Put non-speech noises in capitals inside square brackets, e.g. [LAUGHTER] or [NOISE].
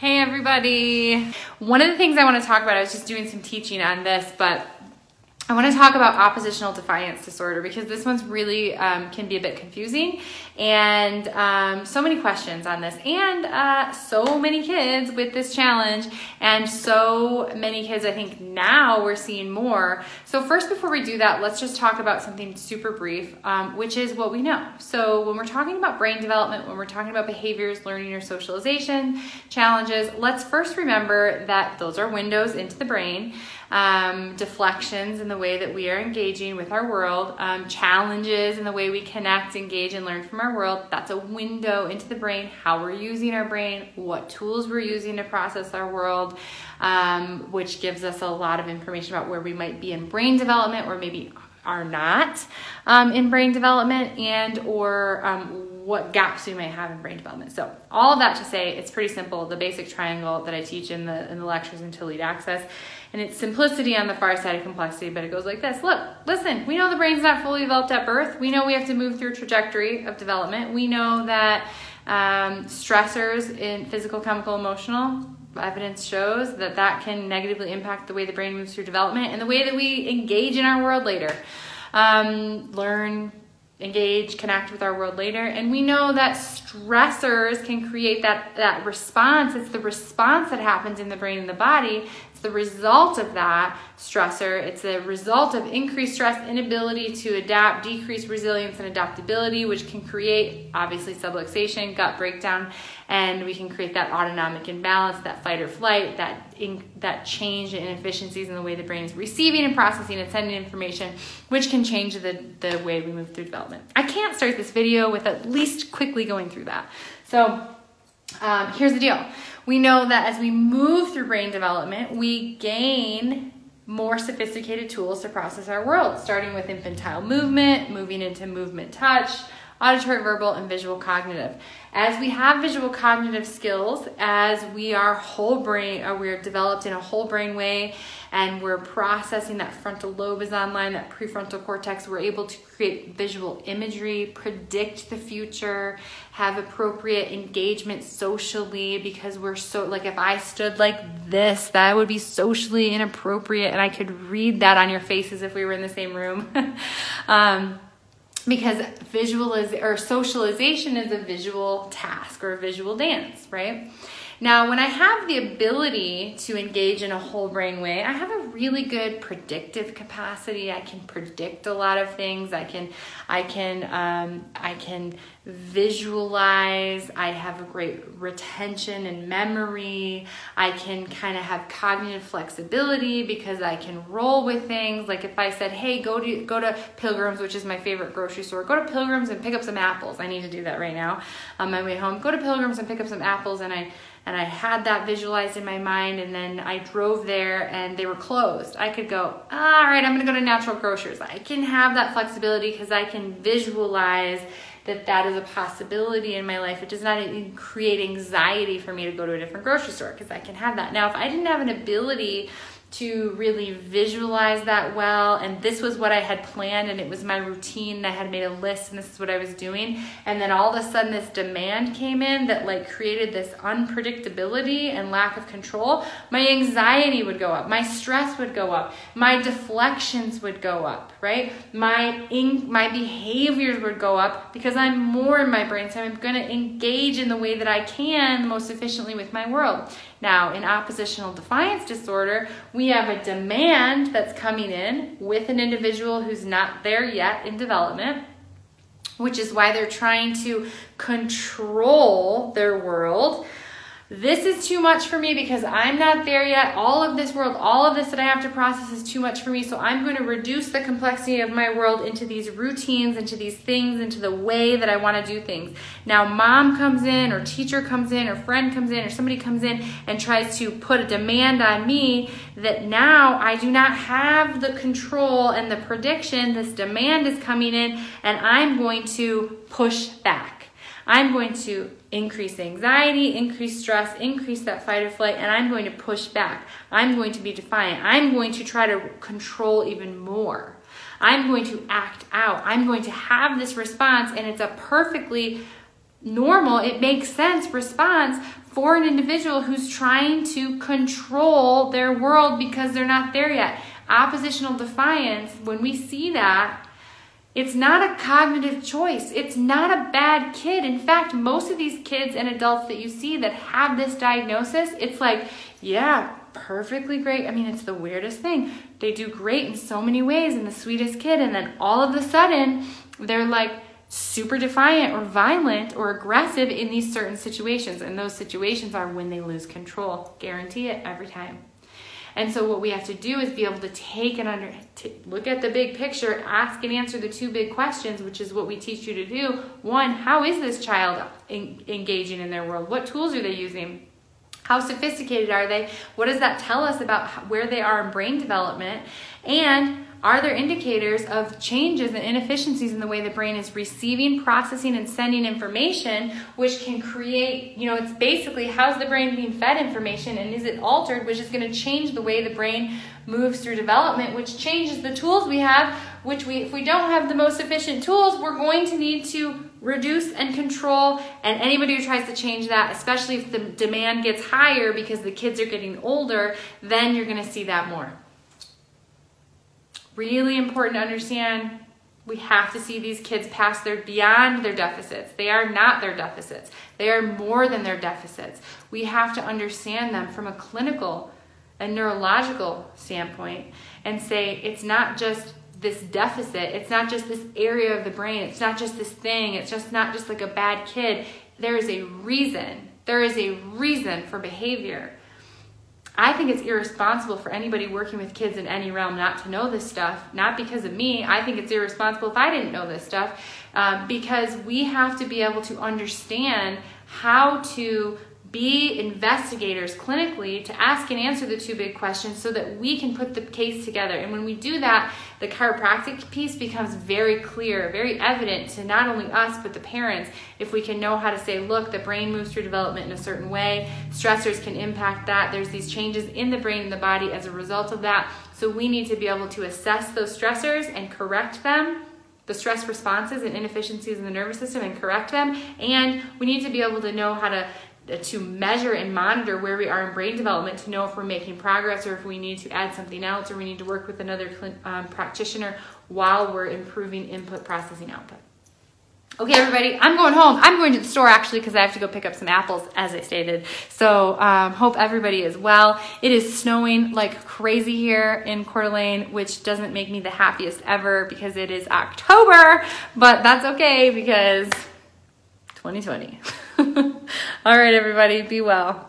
Hey everybody. One of the things I want to talk about, I was just doing some teaching on this, but I want to talk about oppositional defiance disorder because this one's really um, can be a bit confusing and um, so many questions on this and uh, so many kids with this challenge and so many kids I think now we're seeing more. So first before we do that let's just talk about something super brief um, which is what we know. So when we're talking about brain development, when we're talking about behaviors, learning or socialization challenges, let's first remember that those are windows into the brain um, deflections in the way that we are engaging with our world, um, challenges in the way we connect, engage, and learn from our world. That's a window into the brain, how we're using our brain, what tools we're using to process our world, um, which gives us a lot of information about where we might be in brain development or maybe are not um, in brain development and or um, what gaps we may have in brain development. So all of that to say, it's pretty simple. The basic triangle that I teach in the in the lectures into Lead Access, and it's simplicity on the far side of complexity. But it goes like this: Look, listen. We know the brain's not fully developed at birth. We know we have to move through trajectory of development. We know that um, stressors in physical, chemical, emotional evidence shows that that can negatively impact the way the brain moves through development and the way that we engage in our world later. Um, learn engage, connect with our world later. And we know that stressors can create that, that response. It's the response that happens in the brain and the body it's the result of that stressor. It's the result of increased stress, inability to adapt, decreased resilience and adaptability, which can create obviously subluxation, gut breakdown, and we can create that autonomic imbalance, that fight or flight, that in, that change in inefficiencies in the way the brain is receiving and processing and sending information, which can change the, the way we move through development. I can't start this video with at least quickly going through that. So um, here's the deal we know that as we move through brain development, we gain more sophisticated tools to process our world, starting with infantile movement, moving into movement touch, auditory, verbal, and visual cognitive. As we have visual cognitive skills, as we are whole brain, or uh, we're developed in a whole brain way, and we're processing that frontal lobe is online, that prefrontal cortex, we're able to create visual imagery, predict the future, have appropriate engagement socially because we're so, like if I stood like this, that would be socially inappropriate, and I could read that on your faces if we were in the same room. [LAUGHS] um, because visualiz or socialization is a visual task or a visual dance, right? Now, when I have the ability to engage in a whole brain way, I have a really good predictive capacity. I can predict a lot of things. I can, I can, um, I can visualize. I have a great retention and memory. I can kind of have cognitive flexibility because I can roll with things. Like if I said, "Hey, go to go to Pilgrims," which is my favorite grocery store. Go to Pilgrims and pick up some apples. I need to do that right now on my way home. Go to Pilgrims and pick up some apples, and I and I had that visualized in my mind and then I drove there and they were closed. I could go, all right, I'm gonna go to natural grocers. I can have that flexibility because I can visualize that that is a possibility in my life. It does not create anxiety for me to go to a different grocery store because I can have that. Now, if I didn't have an ability to really visualize that well. And this was what I had planned and it was my routine. I had made a list and this is what I was doing. And then all of a sudden this demand came in that like created this unpredictability and lack of control. My anxiety would go up. My stress would go up. My deflections would go up right? My in, my behaviors would go up because I'm more in my brain so I'm going to engage in the way that I can most efficiently with my world now, in oppositional defiance disorder, we have a demand that's coming in with an individual who's not there yet in development, which is why they're trying to control their world this is too much for me because I'm not there yet. All of this world, all of this that I have to process is too much for me. So I'm going to reduce the complexity of my world into these routines, into these things, into the way that I want to do things. Now, mom comes in, or teacher comes in, or friend comes in, or somebody comes in and tries to put a demand on me that now I do not have the control and the prediction. This demand is coming in, and I'm going to push back. I'm going to increase anxiety, increase stress, increase that fight or flight, and I'm going to push back. I'm going to be defiant. I'm going to try to control even more. I'm going to act out. I'm going to have this response, and it's a perfectly normal, it makes sense response for an individual who's trying to control their world because they're not there yet. Oppositional defiance, when we see that, it's not a cognitive choice. It's not a bad kid. In fact, most of these kids and adults that you see that have this diagnosis, it's like, yeah, perfectly great. I mean, it's the weirdest thing. They do great in so many ways and the sweetest kid, and then all of a sudden, they're like, super defiant or violent or aggressive in these certain situations. And those situations are when they lose control. Guarantee it every time. And so what we have to do is be able to take and under look at the big picture, ask and answer the two big questions, which is what we teach you to do. One, how is this child in, engaging in their world? What tools are they using? How sophisticated are they? What does that tell us about where they are in brain development? And are there indicators of changes and inefficiencies in the way the brain is receiving, processing, and sending information, which can create, you know, it's basically how's the brain being fed information and is it altered, which is going to change the way the brain moves through development, which changes the tools we have, which we, if we don't have the most efficient tools, we're going to need to reduce and control. And anybody who tries to change that, especially if the demand gets higher because the kids are getting older, then you're going to see that more. Really important to understand we have to see these kids pass their beyond their deficits. They are not their deficits. They are more than their deficits. We have to understand them from a clinical and neurological standpoint and say it's not just this deficit, it's not just this area of the brain, it's not just this thing, it's just not just like a bad kid. There is a reason. There is a reason for behavior. I think it's irresponsible for anybody working with kids in any realm not to know this stuff. Not because of me. I think it's irresponsible if I didn't know this stuff um, because we have to be able to understand how to be investigators clinically to ask and answer the two big questions so that we can put the case together. And when we do that, the chiropractic piece becomes very clear, very evident to not only us, but the parents. If we can know how to say, look, the brain moves through development in a certain way, stressors can impact that. There's these changes in the brain and the body as a result of that. So we need to be able to assess those stressors and correct them the stress responses and inefficiencies in the nervous system and correct them. And we need to be able to know how to to measure and monitor where we are in brain development to know if we're making progress or if we need to add something else or we need to work with another um, practitioner while we're improving input processing output. Okay, everybody, I'm going home. I'm going to the store actually because I have to go pick up some apples, as I stated. So, um, hope everybody is well. It is snowing like crazy here in Coeur d'Alene, which doesn't make me the happiest ever because it is October, but that's okay because 2020. [LAUGHS] All right, everybody, be well.